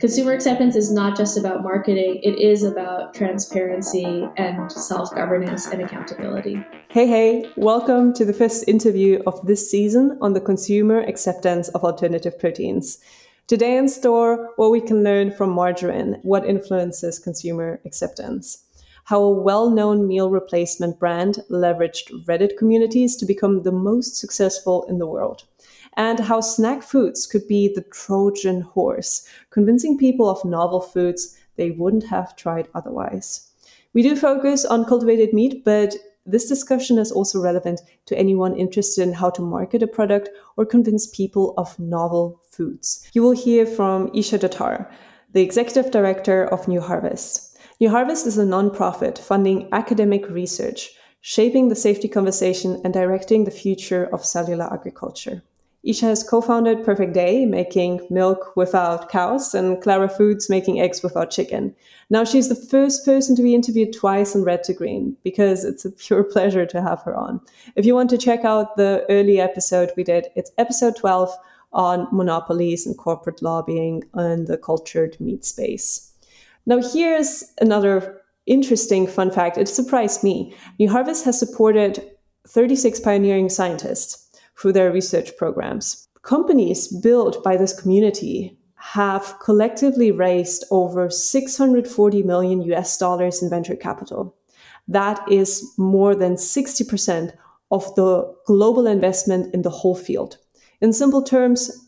consumer acceptance is not just about marketing, it is about transparency and self governance and accountability. Hey, hey, welcome to the first interview of this season on the consumer acceptance of alternative proteins. Today in store, what we can learn from margarine, what influences consumer acceptance how a well known meal replacement brand leveraged Reddit communities to become the most successful in the world and how snack foods could be the Trojan horse, convincing people of novel foods they wouldn't have tried otherwise. We do focus on cultivated meat, but this discussion is also relevant to anyone interested in how to market a product or convince people of novel foods. You will hear from Isha Datar, the executive director of New Harvest. New Harvest is a nonprofit funding academic research, shaping the safety conversation and directing the future of cellular agriculture. Isha has co-founded Perfect Day, making milk without cows, and Clara Foods, making eggs without chicken. Now she's the first person to be interviewed twice on Red to Green because it's a pure pleasure to have her on. If you want to check out the early episode we did, it's episode 12 on monopolies and corporate lobbying in the cultured meat space. Now here's another interesting fun fact. It surprised me. New Harvest has supported 36 pioneering scientists through their research programs. Companies built by this community have collectively raised over 640 million US dollars in venture capital. That is more than 60% of the global investment in the whole field. In simple terms,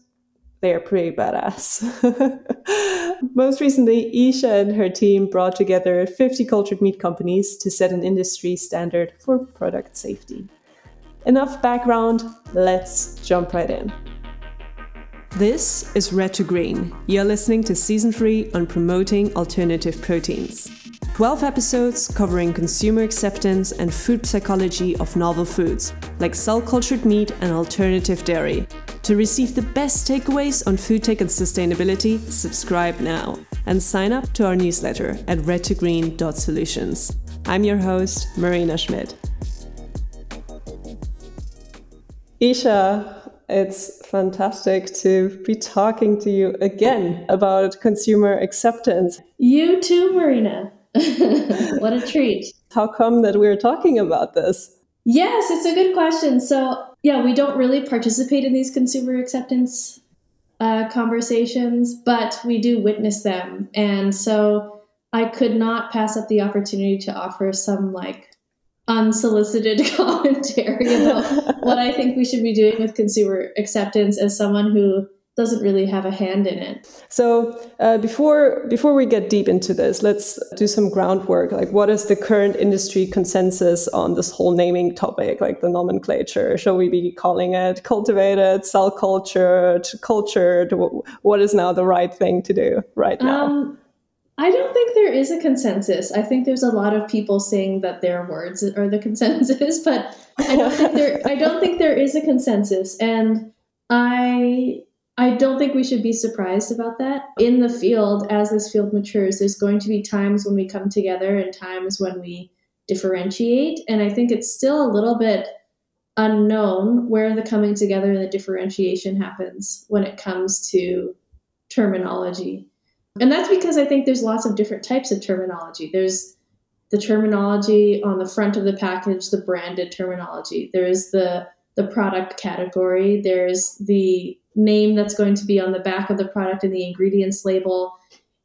they are pretty badass. Most recently, Isha and her team brought together 50 cultured meat companies to set an industry standard for product safety. Enough background, let's jump right in. This is Red to Green. You're listening to season 3 on promoting alternative proteins. 12 episodes covering consumer acceptance and food psychology of novel foods, like cell cultured meat and alternative dairy. To receive the best takeaways on food tech and sustainability, subscribe now and sign up to our newsletter at redtogreen.solutions. I'm your host, Marina Schmidt. Isha, it's fantastic to be talking to you again about consumer acceptance. You too, Marina. what a treat. How come that we're talking about this? Yes, it's a good question. So, yeah, we don't really participate in these consumer acceptance uh, conversations, but we do witness them. And so I could not pass up the opportunity to offer some like unsolicited commentary about what I think we should be doing with consumer acceptance as someone who doesn't really have a hand in it. So uh, before before we get deep into this, let's do some groundwork. Like, what is the current industry consensus on this whole naming topic? Like the nomenclature. Shall we be calling it cultivated, cell cultured, cultured? What is now the right thing to do right now? Um, I don't think there is a consensus. I think there's a lot of people saying that their words are the consensus, but I don't think there I don't think there is a consensus and I I don't think we should be surprised about that. In the field as this field matures, there's going to be times when we come together and times when we differentiate and I think it's still a little bit unknown where the coming together and the differentiation happens when it comes to terminology. And that's because I think there's lots of different types of terminology. There's the terminology on the front of the package, the branded terminology. There's the the product category. There's the name that's going to be on the back of the product and the ingredients label.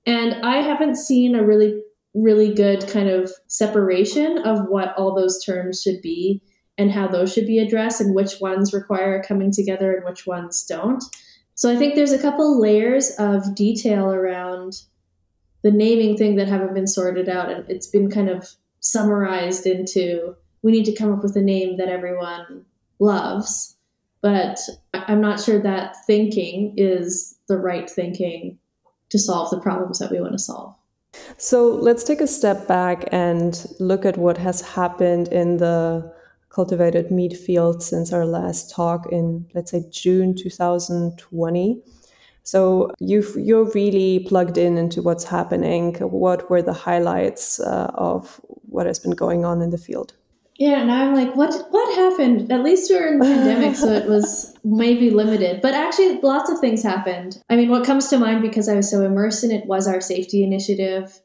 And I haven't seen a really really good kind of separation of what all those terms should be and how those should be addressed and which ones require coming together and which ones don't. So I think there's a couple layers of detail around the naming thing that haven't been sorted out, and it's been kind of summarized into we need to come up with a name that everyone loves. But I'm not sure that thinking is the right thinking to solve the problems that we want to solve. So let's take a step back and look at what has happened in the cultivated meat field since our last talk in, let's say, June 2020. So you've, you're really plugged in into what's happening. What were the highlights uh, of what has been going on in the field? Yeah, and I'm like, what what happened? At least we are in the pandemic, so it was maybe limited. But actually lots of things happened. I mean, what comes to mind because I was so immersed in it was our safety initiative.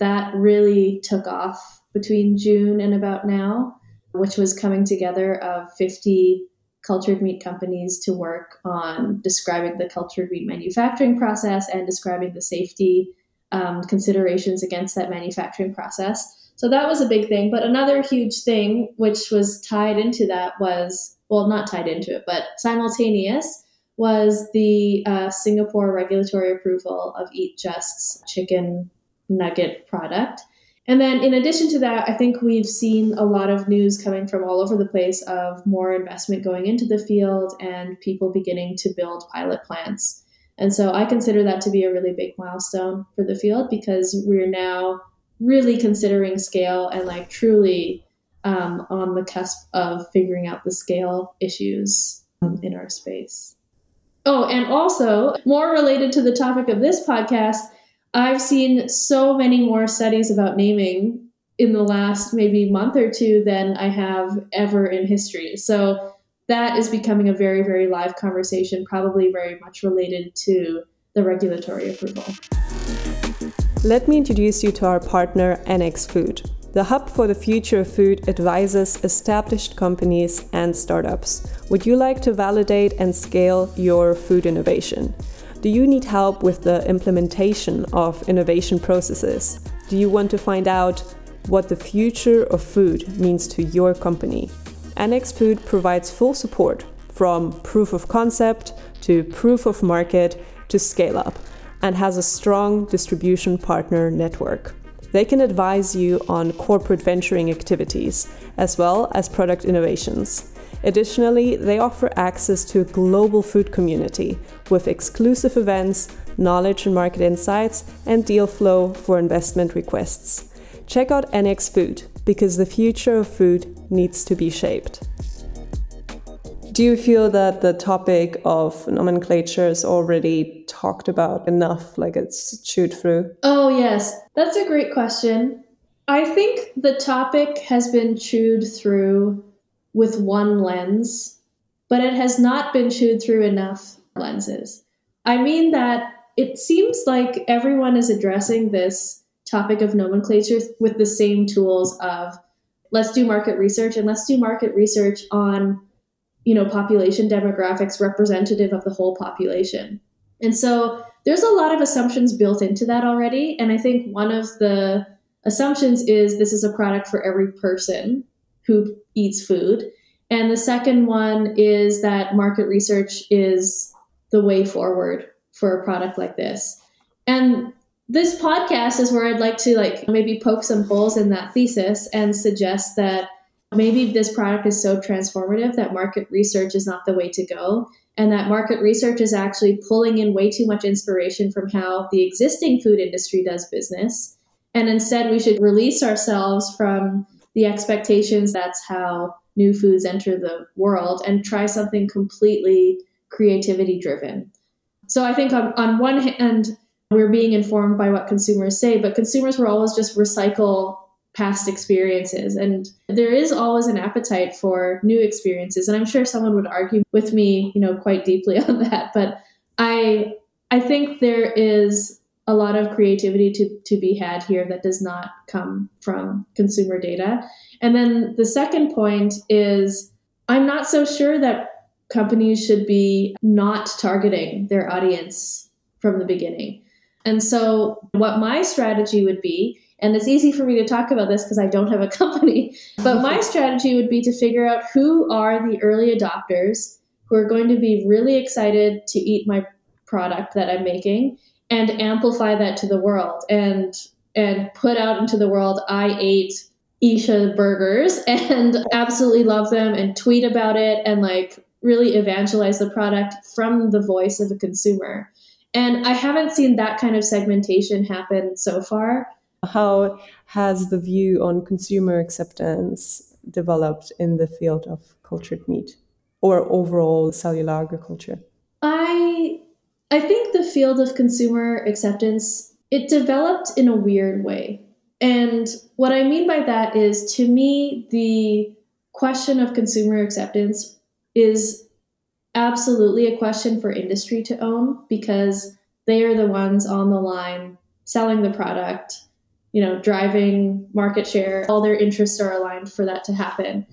That really took off between June and about now, which was coming together of 50 cultured meat companies to work on describing the cultured meat manufacturing process and describing the safety um, considerations against that manufacturing process. So that was a big thing. But another huge thing, which was tied into that, was well, not tied into it, but simultaneous, was the uh, Singapore regulatory approval of Eat Just's chicken nugget product. And then, in addition to that, I think we've seen a lot of news coming from all over the place of more investment going into the field and people beginning to build pilot plants. And so I consider that to be a really big milestone for the field because we're now really considering scale and like truly um, on the cusp of figuring out the scale issues um, in our space. Oh, and also, more related to the topic of this podcast, I've seen so many more studies about naming in the last maybe month or two than I have ever in history. So that is becoming a very, very live conversation, probably very much related to the regulatory approval. Let me introduce you to our partner, NX Food. The hub for the future of food advises established companies and startups. Would you like to validate and scale your food innovation? Do you need help with the implementation of innovation processes? Do you want to find out what the future of food means to your company? NX Food provides full support from proof of concept to proof of market to scale up and has a strong distribution partner network. They can advise you on corporate venturing activities as well as product innovations. Additionally, they offer access to a global food community with exclusive events, knowledge and market insights, and deal flow for investment requests. Check out NX Food because the future of food needs to be shaped. Do you feel that the topic of nomenclature is already talked about enough, like it's chewed through? Oh, yes. That's a great question. I think the topic has been chewed through with one lens, but it has not been chewed through enough lenses. I mean that it seems like everyone is addressing this topic of nomenclature with the same tools of let's do market research and let's do market research on you know, population demographics representative of the whole population. And so there's a lot of assumptions built into that already. And I think one of the assumptions is this is a product for every person who eats food. And the second one is that market research is the way forward for a product like this. And this podcast is where I'd like to like maybe poke some holes in that thesis and suggest that maybe this product is so transformative that market research is not the way to go and that market research is actually pulling in way too much inspiration from how the existing food industry does business and instead we should release ourselves from the expectations that's how new foods enter the world and try something completely creativity driven so i think on, on one hand we're being informed by what consumers say but consumers will always just recycle past experiences. And there is always an appetite for new experiences. And I'm sure someone would argue with me, you know, quite deeply on that. But I I think there is a lot of creativity to, to be had here that does not come from consumer data. And then the second point is I'm not so sure that companies should be not targeting their audience from the beginning. And so, what my strategy would be and it's easy for me to talk about this because I don't have a company. But my strategy would be to figure out who are the early adopters who are going to be really excited to eat my product that I'm making and amplify that to the world and and put out into the world I ate Isha burgers and absolutely love them and tweet about it and like really evangelize the product from the voice of a consumer. And I haven't seen that kind of segmentation happen so far. How has the view on consumer acceptance developed in the field of cultured meat or overall cellular agriculture? I I think the field of consumer acceptance it developed in a weird way. And what I mean by that is to me, the question of consumer acceptance is absolutely a question for industry to own because they are the ones on the line selling the product, you know, driving market share. All their interests are aligned for that to happen.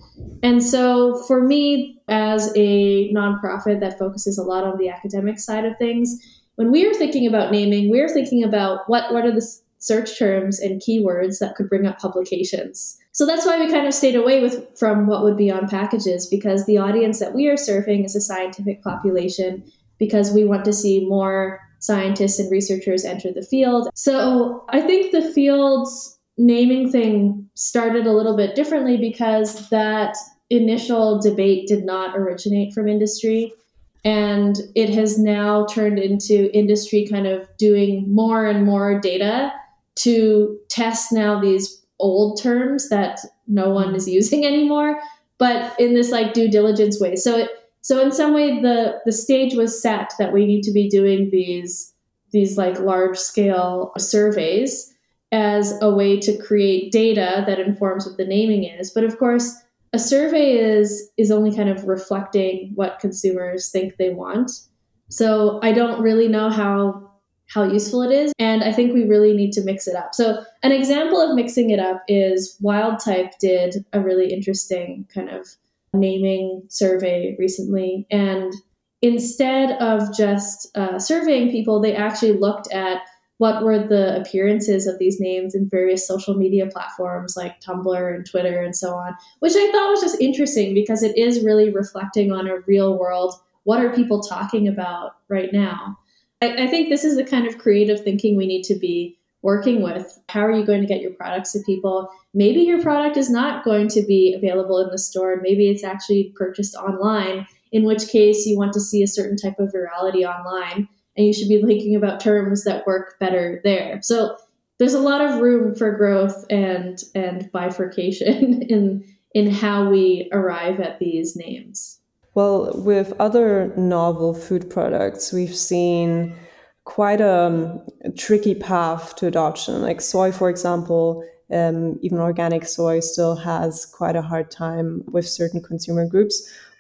And so for me, as a nonprofit that focuses a lot on the academic side of things, when we are thinking about naming, we're thinking about what, what are the search terms and keywords that could bring up publications. So that's why we kind of stayed away with from what would be on packages because the audience that we are serving is a scientific population because we want to see more scientists and researchers enter the field. So I think the field's naming thing started a little bit differently because that initial debate did not originate from industry. And it has now turned into industry kind of doing more and more data to test now these old terms that no one is using anymore, but in this like due diligence way. So it, so in some way the the stage was set that we need to be doing these these like large scale surveys as a way to create data that informs what the naming is. But of course, a survey is is only kind of reflecting what consumers think they want. So I don't really know how how useful it is and I think we really need to mix it up. So an example of mixing it up is Wildtype did a really interesting kind of naming survey recently and instead of just uh, surveying people, they actually looked at what were the appearances of these names in various social media platforms like Tumblr and Twitter and so on, which I thought was just interesting because it is really reflecting on a real world. What are people talking about right now? I, I think this is the kind of creative thinking we need to be working with. How are you going to get your products to people? Maybe your product is not going to be available in the store, maybe it's actually purchased online, in which case you want to see a certain type of virality online and you should be thinking about terms that work better there. So there's a lot of room for growth and and bifurcation in in how we arrive at these names. Well, with other novel food products, we've seen quite a, a tricky path to adoption. Like soy, for example, um, even organic soy still has quite a hard time with certain consumer groups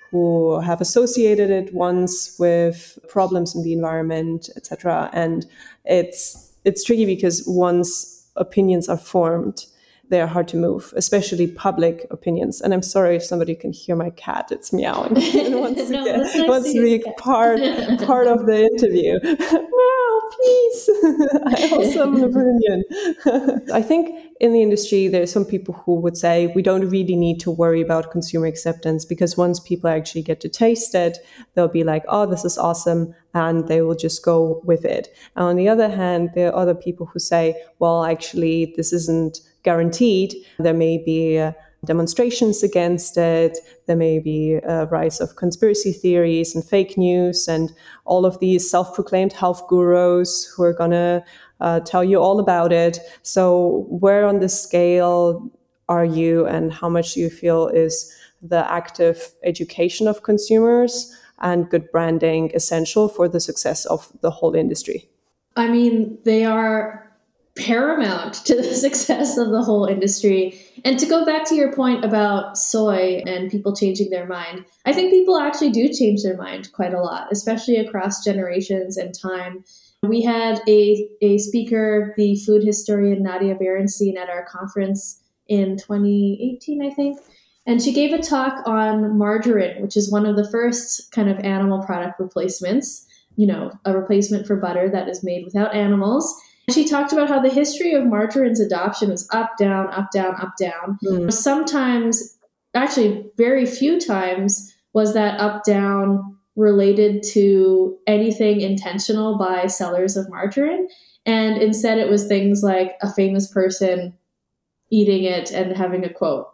who have associated it once with problems in the environment, etc. And it's it's tricky because once opinions are formed, they are hard to move, especially public opinions. And I'm sorry if somebody can hear my cat; it's meowing. wants no, to, get, wants to be part part of the interview. Please. I also have an opinion. I think in the industry, there are some people who would say we don't really need to worry about consumer acceptance because once people actually get to taste it, they'll be like, "Oh, this is awesome," and they will just go with it. And on the other hand, there are other people who say, "Well, actually, this isn't." guaranteed. There may be uh, demonstrations against it. There may be a rise of conspiracy theories and fake news, and all of these self proclaimed health gurus who are going to uh, tell you all about it. So, where on the scale are you, and how much do you feel is the active education of consumers and good branding essential for the success of the whole industry? I mean, they are paramount to the success of the whole industry. And to go back to your point about soy and people changing their mind, I think people actually do change their mind quite a lot, especially across generations and time. We had a, a speaker, the food historian Nadia Berenstein, at our conference in 2018, I think. And she gave a talk on margarine, which is one of the first kind of animal product replacements, you know, a replacement for butter that is made without animals she talked about how the history of margarine's adoption was up, down, up, down, up, down. Mm. Sometimes, actually, very few times, was that up, down related to anything intentional by sellers of margarine. And instead, it was things like a famous person eating it and having a quote.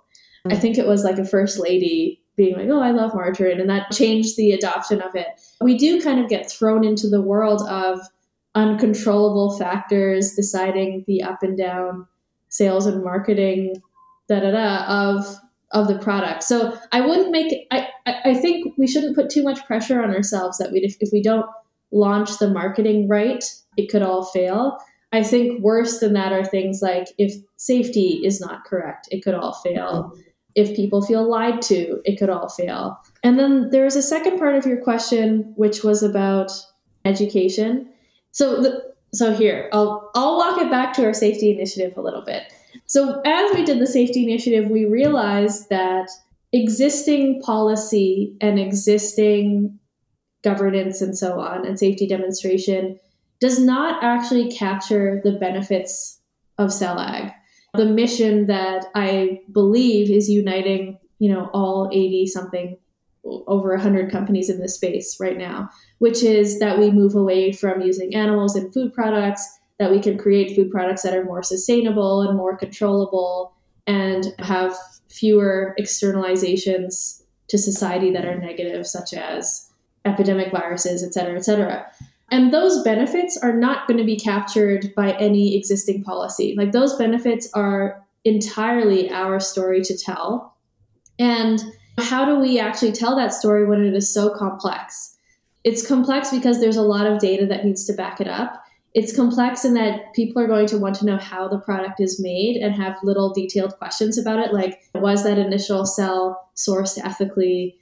Mm. I think it was like a first lady being like, oh, I love margarine. And that changed the adoption of it. We do kind of get thrown into the world of uncontrollable factors deciding the up and down sales and marketing da da da of of the product. So I wouldn't make I I think we shouldn't put too much pressure on ourselves that we if, if we don't launch the marketing right, it could all fail. I think worse than that are things like if safety is not correct, it could all fail. If people feel lied to, it could all fail. And then there's a second part of your question, which was about education. So, the, so here I'll I'll walk it back to our safety initiative a little bit. So as we did the safety initiative, we realized that existing policy and existing governance and so on and safety demonstration does not actually capture the benefits of CellAg. The mission that I believe is uniting, you know, all 80 something over 100 companies in this space right now, which is that we move away from using animals in food products, that we can create food products that are more sustainable and more controllable and have fewer externalizations to society that are negative, such as epidemic viruses, et cetera, et cetera. And those benefits are not going to be captured by any existing policy. Like those benefits are entirely our story to tell. And how do we actually tell that story when it is so complex? It's complex because there's a lot of data that needs to back it up. It's complex in that people are going to want to know how the product is made and have little detailed questions about it, like was that initial cell sourced ethically?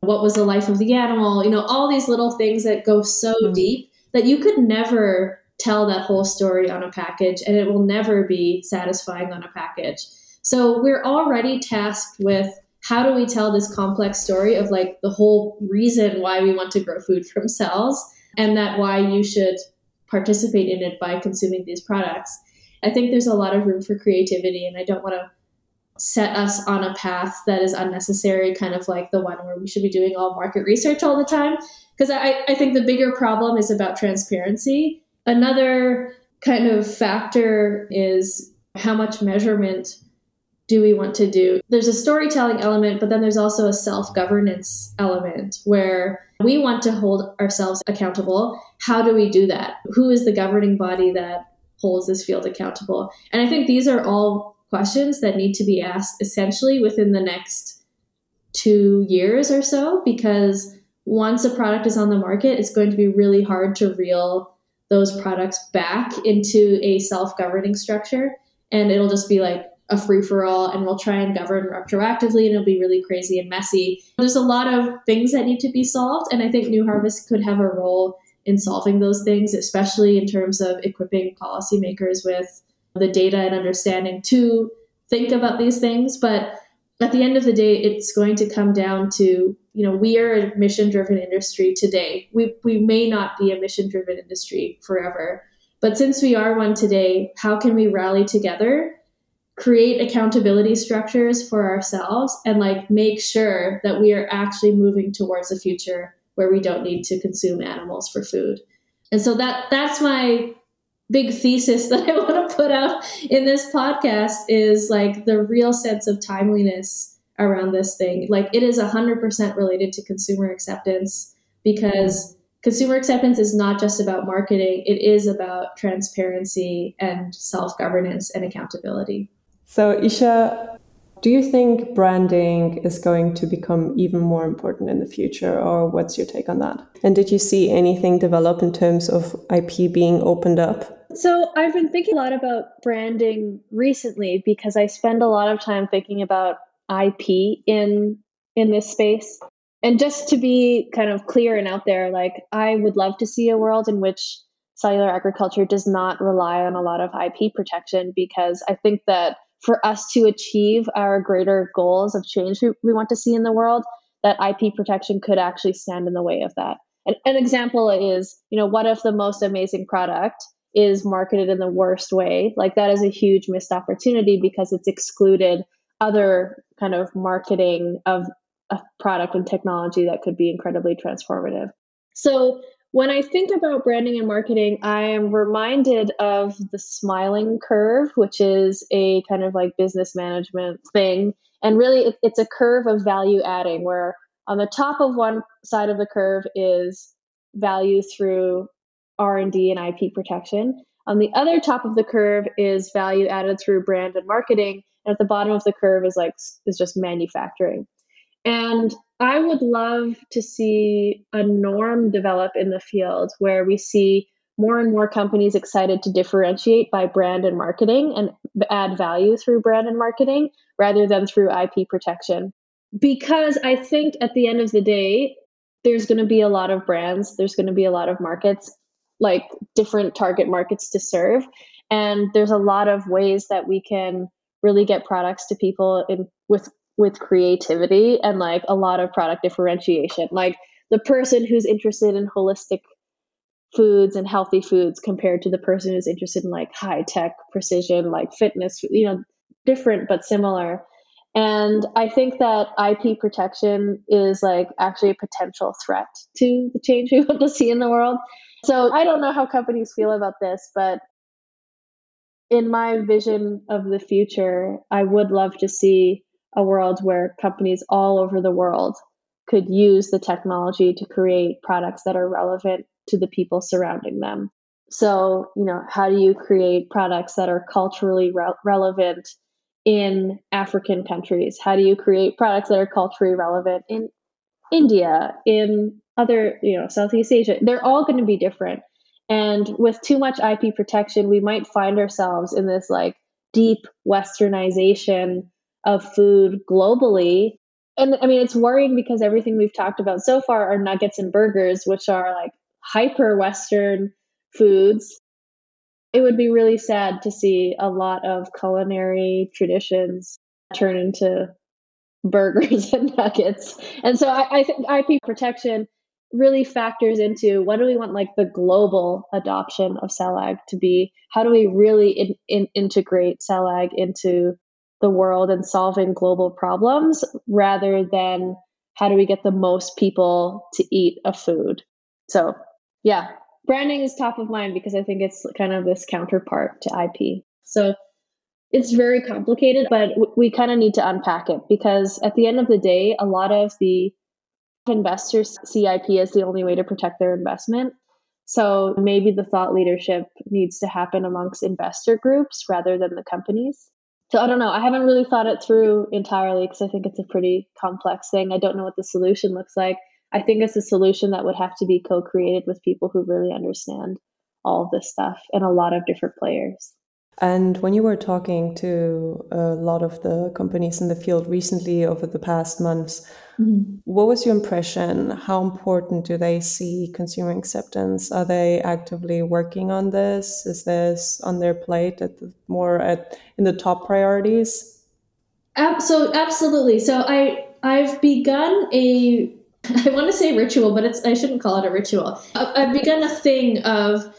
What was the life of the animal? You know, all these little things that go so mm-hmm. deep that you could never tell that whole story on a package and it will never be satisfying on a package. So we're already tasked with how do we tell this complex story of like the whole reason why we want to grow food from cells and that why you should participate in it by consuming these products. I think there's a lot of room for creativity and I don't want to set us on a path that is unnecessary, kind of like the one where we should be doing all market research all the time. Because I, I think the bigger problem is about transparency. Another kind of factor is how much measurement do we want to do? There's a storytelling element, but then there's also a self governance element where we want to hold ourselves accountable. How do we do that? Who is the governing body that holds this field accountable? And I think these are all questions that need to be asked essentially within the next two years or so, because once a product is on the market, it's going to be really hard to reel those products back into a self governing structure. And it'll just be like a free for all, and we'll try and govern retroactively, and it'll be really crazy and messy. There's a lot of things that need to be solved, and I think New Harvest could have a role in solving those things, especially in terms of equipping policymakers with the data and understanding to think about these things. But at the end of the day, it's going to come down to you know we are a mission driven industry today. We we may not be a mission driven industry forever, but since we are one today, how can we rally together? Create accountability structures for ourselves and like make sure that we are actually moving towards a future where we don't need to consume animals for food. And so that that's my big thesis that I want to put out in this podcast is like the real sense of timeliness around this thing. Like it is 100% related to consumer acceptance because consumer acceptance is not just about marketing, it is about transparency and self-governance and accountability. So Isha, do you think branding is going to become even more important in the future, or what's your take on that? And did you see anything develop in terms of IP being opened up? So, I've been thinking a lot about branding recently because I spend a lot of time thinking about IP in in this space. And just to be kind of clear and out there, like I would love to see a world in which cellular agriculture does not rely on a lot of IP protection because I think that for us to achieve our greater goals of change we, we want to see in the world, that IP protection could actually stand in the way of that. And an example is, you know, what if the most amazing product is marketed in the worst way? Like that is a huge missed opportunity because it's excluded other kind of marketing of a product and technology that could be incredibly transformative. So when I think about branding and marketing, I am reminded of the smiling curve, which is a kind of like business management thing. And really, it's a curve of value adding, where on the top of one side of the curve is value through R&D and IP protection. On the other top of the curve is value added through brand and marketing, and at the bottom of the curve is like is just manufacturing. And I would love to see a norm develop in the field where we see more and more companies excited to differentiate by brand and marketing and add value through brand and marketing rather than through IP protection. Because I think at the end of the day, there's going to be a lot of brands, there's going to be a lot of markets, like different target markets to serve. And there's a lot of ways that we can really get products to people in, with with creativity and like a lot of product differentiation. Like the person who's interested in holistic foods and healthy foods compared to the person who's interested in like high tech precision like fitness you know different but similar and i think that ip protection is like actually a potential threat to the change we want to see in the world so i don't know how companies feel about this but in my vision of the future i would love to see a world where companies all over the world could use the technology to create products that are relevant to the people surrounding them. So, you know, how do you create products that are culturally re- relevant in African countries? How do you create products that are culturally relevant in India, in other, you know, Southeast Asia? They're all going to be different. And with too much IP protection, we might find ourselves in this like deep westernization of food globally. And I mean, it's worrying because everything we've talked about so far are nuggets and burgers, which are like hyper Western foods, it would be really sad to see a lot of culinary traditions turn into burgers and nuggets. And so I, I think IP protection really factors into what do we want like the global adoption of CellAg to be? How do we really in, in, integrate CellAg into the world and solving global problems rather than how do we get the most people to eat a food? So yeah, branding is top of mind because I think it's kind of this counterpart to IP. So it's very complicated, but we kind of need to unpack it because at the end of the day, a lot of the investors see IP as the only way to protect their investment. So maybe the thought leadership needs to happen amongst investor groups rather than the companies. So I don't know. I haven't really thought it through entirely because I think it's a pretty complex thing. I don't know what the solution looks like. I think it's a solution that would have to be co created with people who really understand all this stuff and a lot of different players. And when you were talking to a lot of the companies in the field recently over the past months, mm-hmm. what was your impression? How important do they see consumer acceptance? Are they actively working on this? Is this on their plate at the, more at in the top priorities? So absolutely. So I I've begun a I want to say ritual, but it's I shouldn't call it a ritual. I've begun a thing of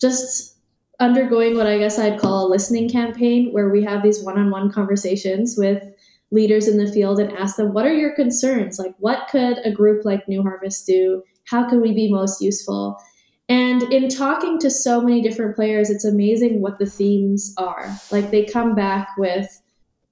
just undergoing what I guess I'd call a listening campaign, where we have these one-on-one conversations with leaders in the field and ask them, "What are your concerns? Like, what could a group like New Harvest do? How can we be most useful?" And in talking to so many different players, it's amazing what the themes are. Like they come back with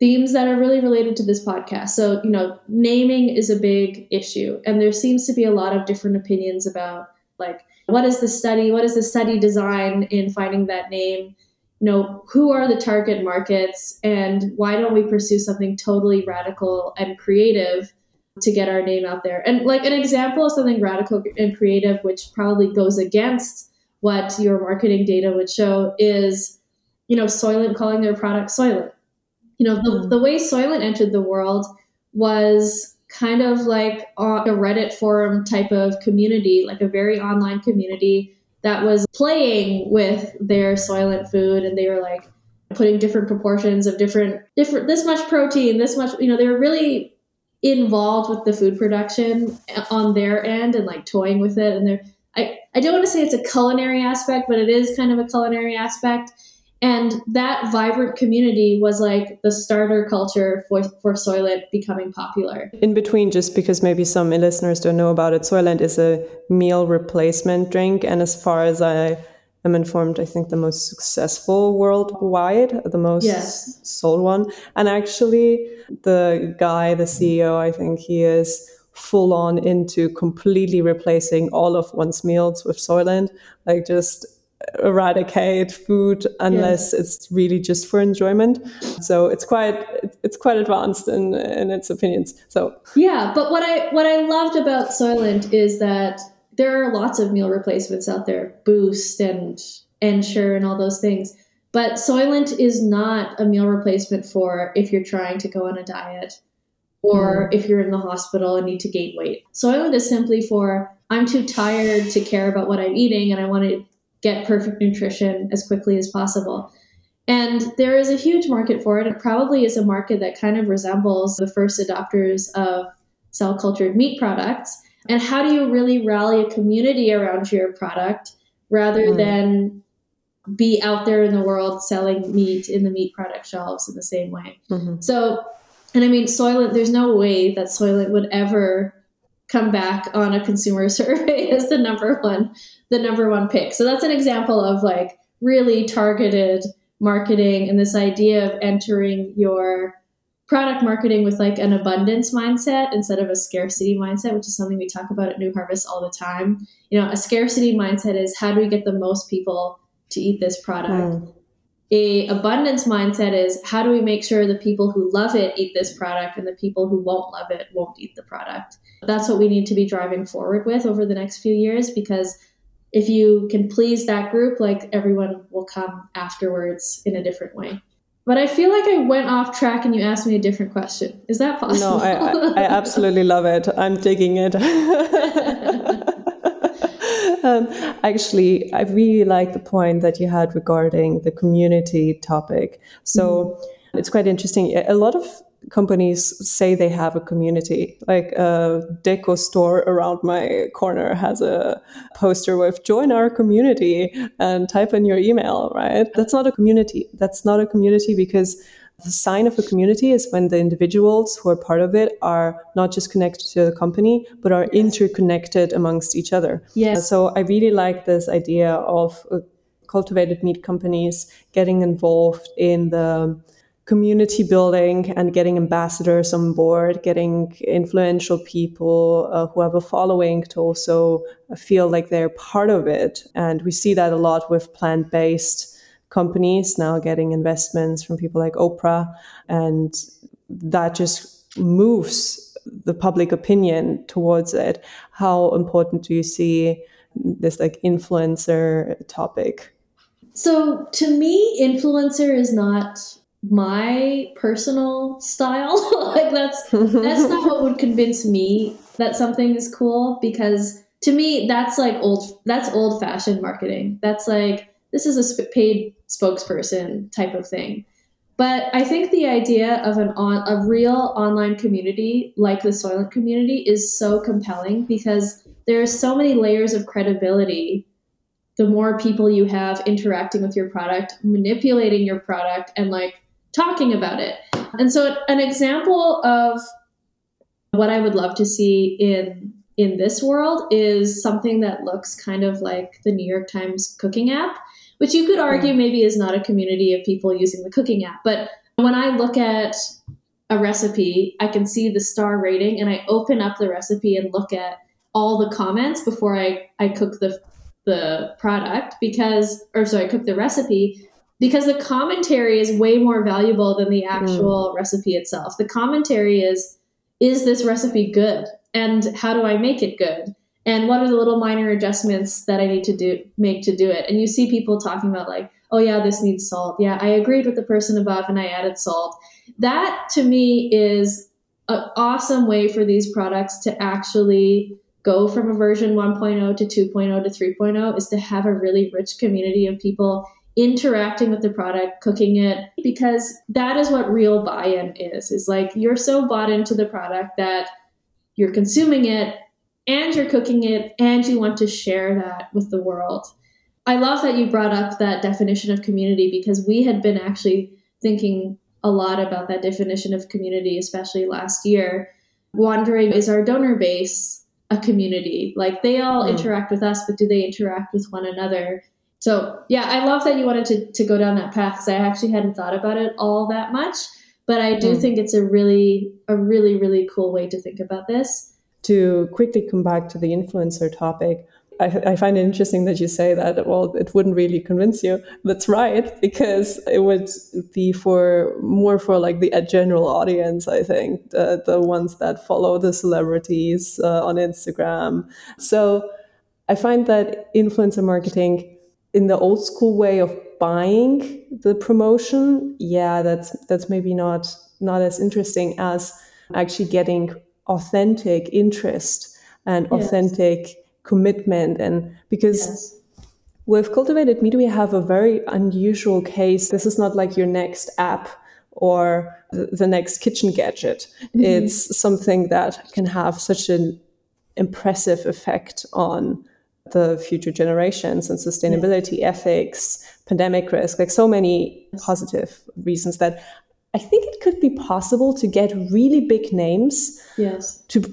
themes that are really related to this podcast. So, you know, naming is a big issue, and there seems to be a lot of different opinions about like what is the study, what is the study design in finding that name, you know, who are the target markets, and why don't we pursue something totally radical and creative to get our name out there? And like an example of something radical and creative, which probably goes against what your marketing data would show, is you know, Soylent calling their product Soylent you know, the, mm. the way Soylent entered the world was kind of like a Reddit forum type of community, like a very online community that was playing with their Soylent food and they were like putting different proportions of different different this much protein, this much, you know, they were really involved with the food production on their end and like toying with it. And they're I, I don't want to say it's a culinary aspect, but it is kind of a culinary aspect and that vibrant community was like the starter culture for, for Soylent becoming popular. In between, just because maybe some listeners don't know about it, Soylent is a meal replacement drink. And as far as I am informed, I think the most successful worldwide, the most yes. sold one. And actually, the guy, the CEO, I think he is full on into completely replacing all of one's meals with Soylent. Like just eradicate food unless yeah. it's really just for enjoyment. So it's quite it's quite advanced in in its opinions. So yeah, but what I what I loved about Soylent is that there are lots of meal replacements out there, Boost and Ensure and all those things. But Soylent is not a meal replacement for if you're trying to go on a diet or mm. if you're in the hospital and need to gain weight. Soylent is simply for I'm too tired to care about what I'm eating and I want to get perfect nutrition as quickly as possible. And there is a huge market for it. It probably is a market that kind of resembles the first adopters of cell cultured meat products. And how do you really rally a community around your product rather mm. than be out there in the world selling meat in the meat product shelves in the same way? Mm-hmm. So, and I mean, Soylent, there's no way that Soylent would ever come back on a consumer survey as the number one the number one pick. So that's an example of like really targeted marketing and this idea of entering your product marketing with like an abundance mindset instead of a scarcity mindset, which is something we talk about at New Harvest all the time. You know, a scarcity mindset is how do we get the most people to eat this product? Mm. A abundance mindset is how do we make sure the people who love it eat this product and the people who won't love it won't eat the product. That's what we need to be driving forward with over the next few years because if you can please that group, like everyone will come afterwards in a different way. But I feel like I went off track and you asked me a different question. Is that possible? No, I, I, I absolutely love it. I'm digging it. um, actually, I really like the point that you had regarding the community topic. So mm-hmm. it's quite interesting. A lot of companies say they have a community. Like a deco store around my corner has a poster with join our community and type in your email, right? That's not a community. That's not a community because the sign of a community is when the individuals who are part of it are not just connected to the company, but are interconnected amongst each other. Yes. So I really like this idea of uh, cultivated meat companies getting involved in the community building and getting ambassadors on board, getting influential people uh, who have a following to also feel like they're part of it. And we see that a lot with plant based companies now getting investments from people like Oprah. And that just moves the public opinion towards it. How important do you see this like influencer topic? So to me, influencer is not my personal style. like that's that's not what would convince me that something is cool because to me that's like old that's old fashioned marketing. That's like this is a sp- paid spokesperson type of thing. But I think the idea of an on a real online community like the Soylent community is so compelling because there are so many layers of credibility the more people you have interacting with your product, manipulating your product, and like talking about it. And so, an example of what I would love to see in in this world is something that looks kind of like the New York Times cooking app, which you could argue maybe is not a community of people using the cooking app. But when I look at a recipe, I can see the star rating and I open up the recipe and look at all the comments before I, I cook the the product because or sorry, I cook the recipe because the commentary is way more valuable than the actual mm. recipe itself. The commentary is is this recipe good and how do I make it good? And what are the little minor adjustments that I need to do make to do it? And you see people talking about like, oh yeah, this needs salt. Yeah, I agreed with the person above and I added salt. That to me is an awesome way for these products to actually go from a version 1.0 to 2.0 to 3.0 is to have a really rich community of people interacting with the product, cooking it, because that is what real buy-in is. Is like you're so bought into the product that you're consuming it and you're cooking it and you want to share that with the world. I love that you brought up that definition of community because we had been actually thinking a lot about that definition of community, especially last year, wondering is our donor base a community? Like they all mm. interact with us, but do they interact with one another? So yeah, I love that you wanted to, to go down that path because I actually hadn't thought about it all that much. But I do mm. think it's a really, a really, really cool way to think about this. To quickly come back to the influencer topic, I, I, find it interesting that you say that, well, it wouldn't really convince you. That's right, because it would be for more for like the general audience, I think, the, the ones that follow the celebrities uh, on Instagram. So I find that influencer marketing in the old school way of buying the promotion, yeah, that's that's maybe not not as interesting as actually getting authentic interest and yes. authentic commitment and because yes. with cultivated meat we have a very unusual case this is not like your next app or the next kitchen gadget mm-hmm. it's something that can have such an impressive effect on the future generations and sustainability yeah. ethics pandemic risk like so many positive reasons that I think it could be possible to get really big names yes. to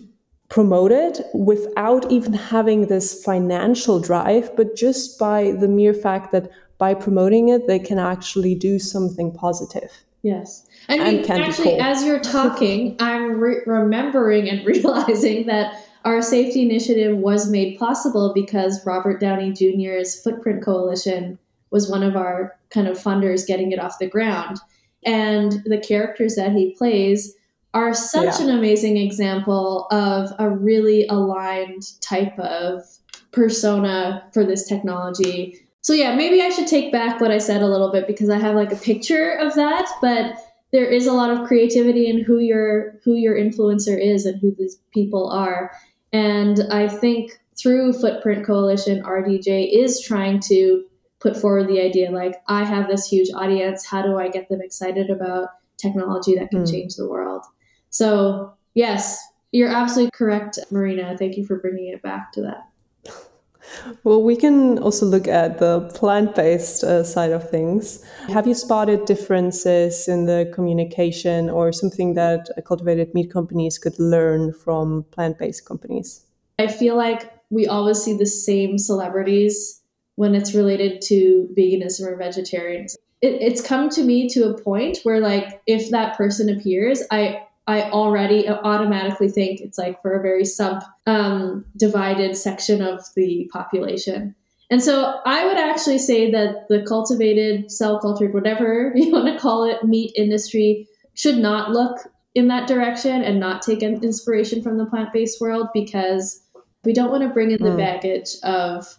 promote it without even having this financial drive, but just by the mere fact that by promoting it, they can actually do something positive. Yes. I mean, actually, as you're talking, I'm re- remembering and realizing that our safety initiative was made possible because Robert Downey Jr.'s Footprint Coalition was one of our kind of funders getting it off the ground and the characters that he plays are such yeah. an amazing example of a really aligned type of persona for this technology. So yeah, maybe I should take back what I said a little bit because I have like a picture of that, but there is a lot of creativity in who your who your influencer is and who these people are. And I think through Footprint Coalition, RDJ is trying to put forward the idea like i have this huge audience how do i get them excited about technology that can mm. change the world so yes you're absolutely correct marina thank you for bringing it back to that well, we can also look at the plant based uh, side of things. Have you spotted differences in the communication or something that cultivated meat companies could learn from plant based companies? I feel like we always see the same celebrities when it's related to veganism or vegetarianism. It, it's come to me to a point where like if that person appears, I I already automatically think it's like for a very sub um, divided section of the population. And so I would actually say that the cultivated, cell cultured, whatever you want to call it, meat industry should not look in that direction and not take inspiration from the plant based world because we don't want to bring in the mm. baggage of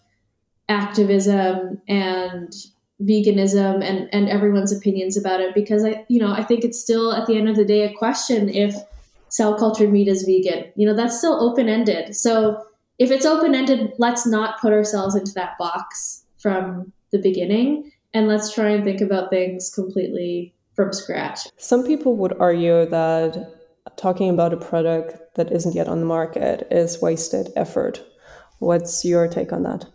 activism and veganism and and everyone's opinions about it because I you know I think it's still at the end of the day a question if cell cultured meat is vegan. You know that's still open ended. So if it's open ended, let's not put ourselves into that box from the beginning and let's try and think about things completely from scratch. Some people would argue that talking about a product that isn't yet on the market is wasted effort. What's your take on that?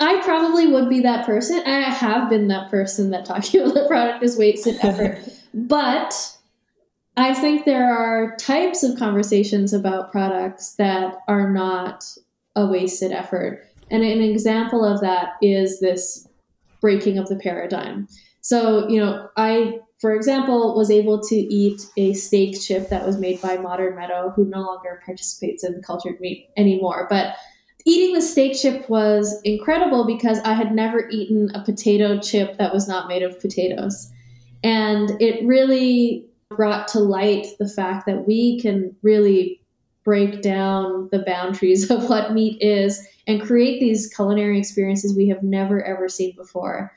I probably would be that person. I have been that person that talking about the product is wasted effort. but I think there are types of conversations about products that are not a wasted effort. And an example of that is this breaking of the paradigm. So, you know, I, for example, was able to eat a steak chip that was made by Modern Meadow, who no longer participates in cultured meat anymore. But eating the steak chip was incredible because I had never eaten a potato chip that was not made of potatoes. And it really brought to light the fact that we can really break down the boundaries of what meat is and create these culinary experiences we have never ever seen before.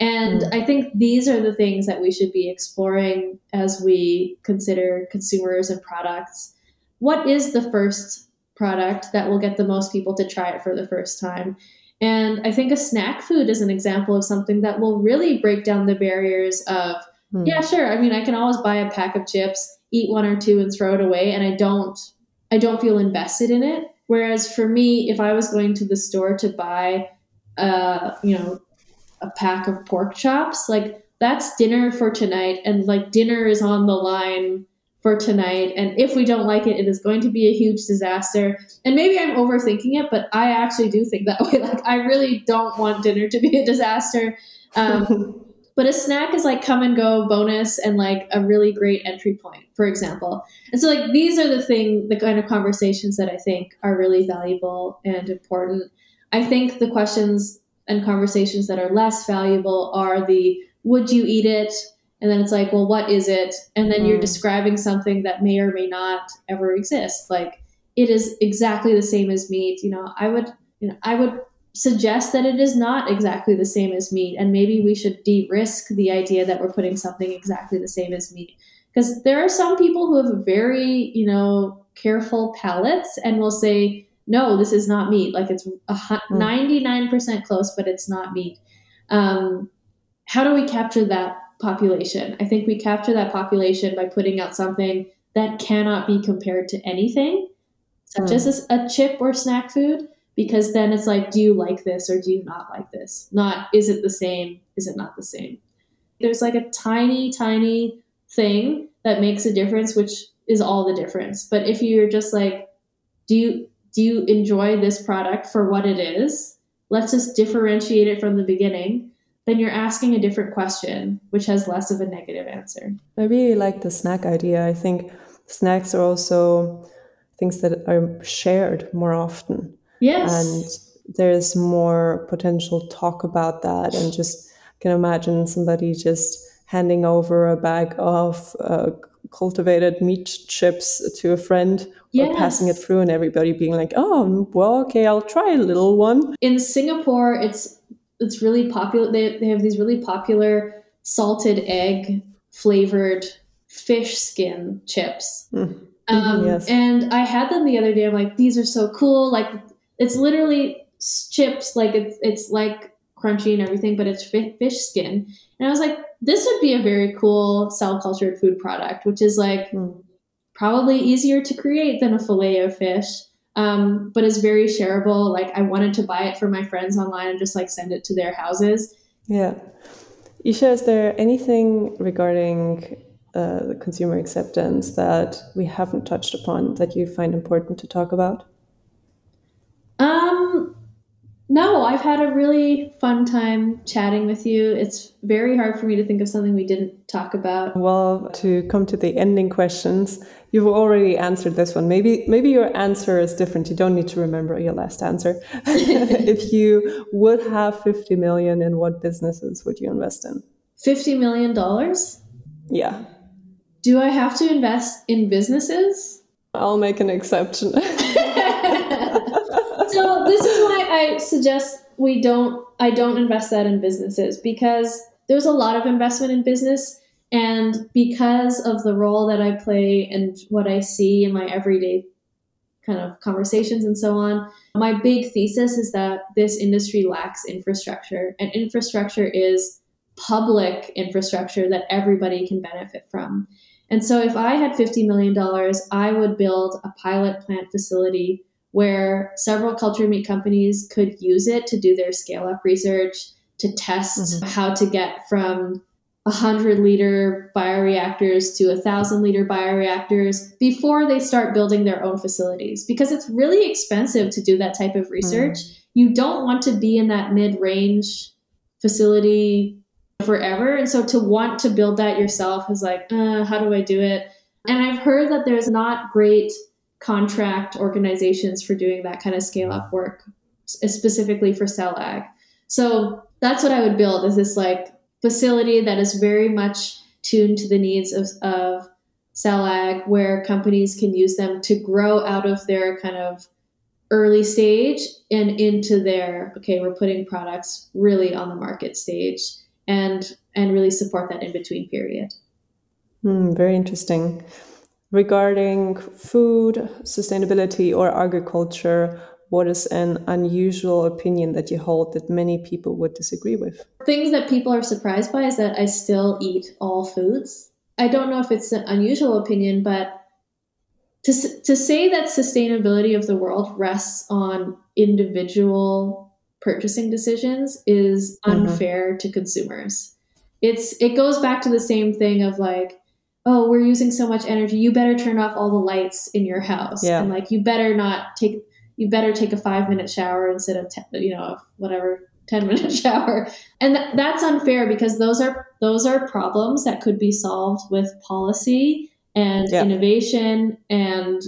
And mm. I think these are the things that we should be exploring as we consider consumers and products. What is the first product that will get the most people to try it for the first time. And I think a snack food is an example of something that will really break down the barriers of, mm. yeah, sure. I mean, I can always buy a pack of chips, eat one or two and throw it away. And I don't, I don't feel invested in it. Whereas for me, if I was going to the store to buy, uh, you know, a pack of pork chops, like that's dinner for tonight. And like dinner is on the line for tonight. And if we don't like it, it is going to be a huge disaster. And maybe I'm overthinking it, but I actually do think that way. Like, I really don't want dinner to be a disaster. Um, but a snack is like come and go bonus and like a really great entry point, for example. And so, like, these are the thing, the kind of conversations that I think are really valuable and important. I think the questions and conversations that are less valuable are the would you eat it? And then it's like well what is it and then mm. you're describing something that may or may not ever exist like it is exactly the same as meat you know i would you know, I would suggest that it is not exactly the same as meat, and maybe we should de-risk the idea that we're putting something exactly the same as meat, because there are some people who have very, you know, careful palates and will say, no, this is not meat. Like it's a ninety nine percent close, but it's not meat. Um, how do we capture that population? I think we capture that population by putting out something that cannot be compared to anything, such mm. as a, a chip or snack food, because then it's like, do you like this or do you not like this? Not, is it the same? Is it not the same? There's like a tiny, tiny thing that makes a difference, which is all the difference. But if you're just like, do you do you enjoy this product for what it is? Let's just differentiate it from the beginning then you're asking a different question, which has less of a negative answer. I really like the snack idea. I think snacks are also things that are shared more often. Yes. And there's more potential talk about that. And just can imagine somebody just handing over a bag of uh, cultivated meat chips to a friend yes. or passing it through and everybody being like, oh, well, okay, I'll try a little one. In Singapore, it's it's really popular. They, they have these really popular salted egg flavored fish skin chips. Mm. Um, yes. And I had them the other day. I'm like, these are so cool. Like, it's literally chips. Like, it's, it's like crunchy and everything, but it's fish skin. And I was like, this would be a very cool cell cultured food product, which is like mm. probably easier to create than a fillet of fish um, but it's very shareable. Like I wanted to buy it for my friends online and just like send it to their houses. Yeah. Isha, is there anything regarding uh, the consumer acceptance that we haven't touched upon that you find important to talk about? Um, no, I've had a really fun time chatting with you. It's very hard for me to think of something we didn't talk about. Well, to come to the ending questions, you've already answered this one. Maybe maybe your answer is different. You don't need to remember your last answer. if you would have 50 million in what businesses would you invest in? 50 million dollars? Yeah. Do I have to invest in businesses? I'll make an exception. so this is why I suggest we don't I don't invest that in businesses because there's a lot of investment in business and because of the role that I play and what I see in my everyday kind of conversations and so on, my big thesis is that this industry lacks infrastructure and infrastructure is public infrastructure that everybody can benefit from. And so if I had $50 million, I would build a pilot plant facility where several cultured meat companies could use it to do their scale up research, to test mm-hmm. how to get from 100 liter bioreactors to 1,000 liter bioreactors before they start building their own facilities because it's really expensive to do that type of research. Mm. You don't want to be in that mid range facility forever. And so to want to build that yourself is like, uh, how do I do it? And I've heard that there's not great contract organizations for doing that kind of scale up work, specifically for cell ag. So that's what I would build is this like facility that is very much tuned to the needs of, of cell ag, where companies can use them to grow out of their kind of early stage and into their okay, we're putting products really on the market stage and and really support that in between period. Mm, very interesting regarding food, sustainability, or agriculture, what is an unusual opinion that you hold that many people would disagree with? Things that people are surprised by is that I still eat all foods. I don't know if it's an unusual opinion, but to, to say that sustainability of the world rests on individual purchasing decisions is mm-hmm. unfair mm-hmm. to consumers. It's it goes back to the same thing of like oh, we're using so much energy. You better turn off all the lights in your house. Yeah. And like, you better not take, you better take a five minute shower instead of, ten, you know, whatever, 10 minute shower. And th- that's unfair because those are, those are problems that could be solved with policy and yeah. innovation and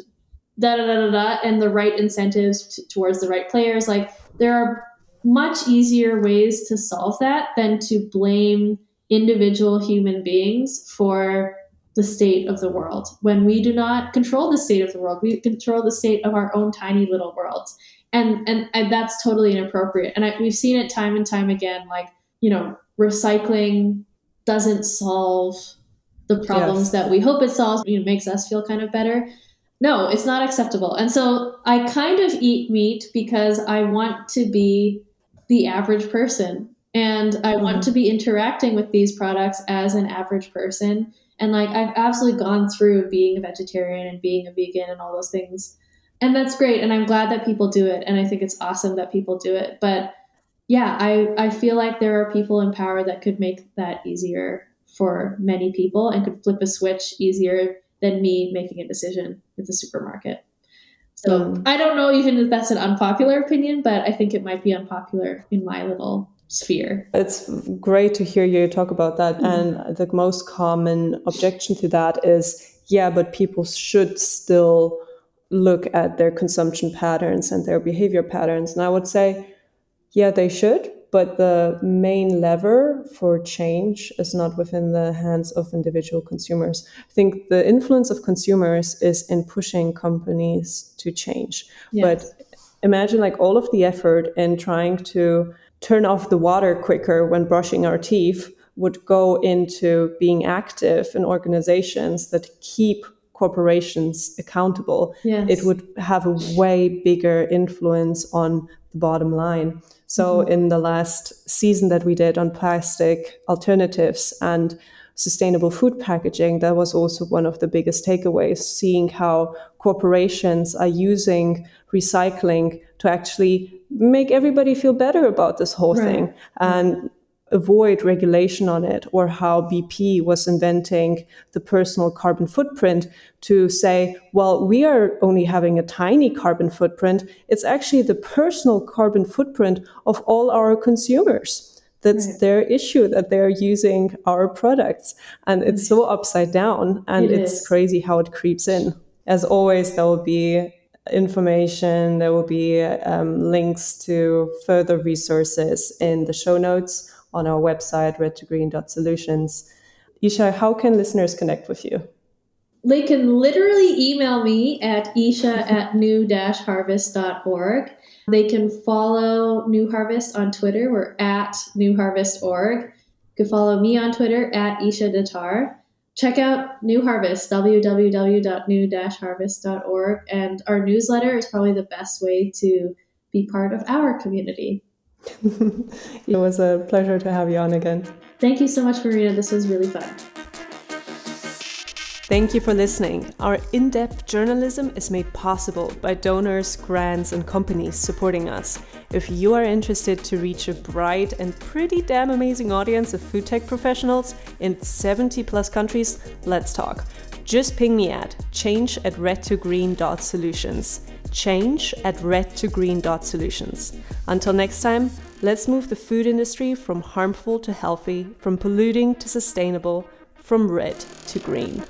da da da da da and the right incentives t- towards the right players. Like, there are much easier ways to solve that than to blame individual human beings for the state of the world. When we do not control the state of the world, we control the state of our own tiny little worlds. and and, and that's totally inappropriate and I, we've seen it time and time again like you know recycling doesn't solve the problems yes. that we hope it solves you know makes us feel kind of better no it's not acceptable and so i kind of eat meat because i want to be the average person and i mm-hmm. want to be interacting with these products as an average person and like i've absolutely gone through being a vegetarian and being a vegan and all those things. And that's great and i'm glad that people do it and i think it's awesome that people do it. But yeah i i feel like there are people in power that could make that easier for many people and could flip a switch easier than me making a decision at the supermarket. So mm. i don't know even if that's an unpopular opinion but i think it might be unpopular in my little sphere. It's great to hear you talk about that. Mm-hmm. And the most common objection to that is yeah, but people should still look at their consumption patterns and their behavior patterns. And I would say, yeah, they should, but the main lever for change is not within the hands of individual consumers. I think the influence of consumers is in pushing companies to change. Yes. But imagine like all of the effort in trying to turn off the water quicker when brushing our teeth would go into being active in organizations that keep corporations accountable, yes. it would have a way bigger influence on the bottom line. So, mm-hmm. in the last season that we did on plastic alternatives and sustainable food packaging, that was also one of the biggest takeaways, seeing how corporations are using recycling to actually make everybody feel better about this whole right. thing. And avoid regulation on it, or how BP was inventing the personal carbon footprint to say, well, we are only having a tiny carbon footprint. It's actually the personal carbon footprint of all our consumers. That's right. their issue that they're using our products. And it's mm. so upside down. And it it's is. crazy how it creeps in. As always, there will be information, there will be um, links to further resources in the show notes on our website, red2green.solutions. Isha, how can listeners connect with you? They can literally email me at isha at new-harvest.org. They can follow New Harvest on Twitter. We're at New Harvest org. You can follow me on Twitter at Isha Datar. Check out New Harvest, www.new-harvest.org. And our newsletter is probably the best way to be part of our community. it was a pleasure to have you on again. Thank you so much, Marina. This was really fun. Thank you for listening. Our in depth journalism is made possible by donors, grants, and companies supporting us. If you are interested to reach a bright and pretty damn amazing audience of food tech professionals in 70 plus countries, let's talk. Just ping me at change at red2green.solutions change at red2green.solutions. Until next time, let's move the food industry from harmful to healthy, from polluting to sustainable, from red to green.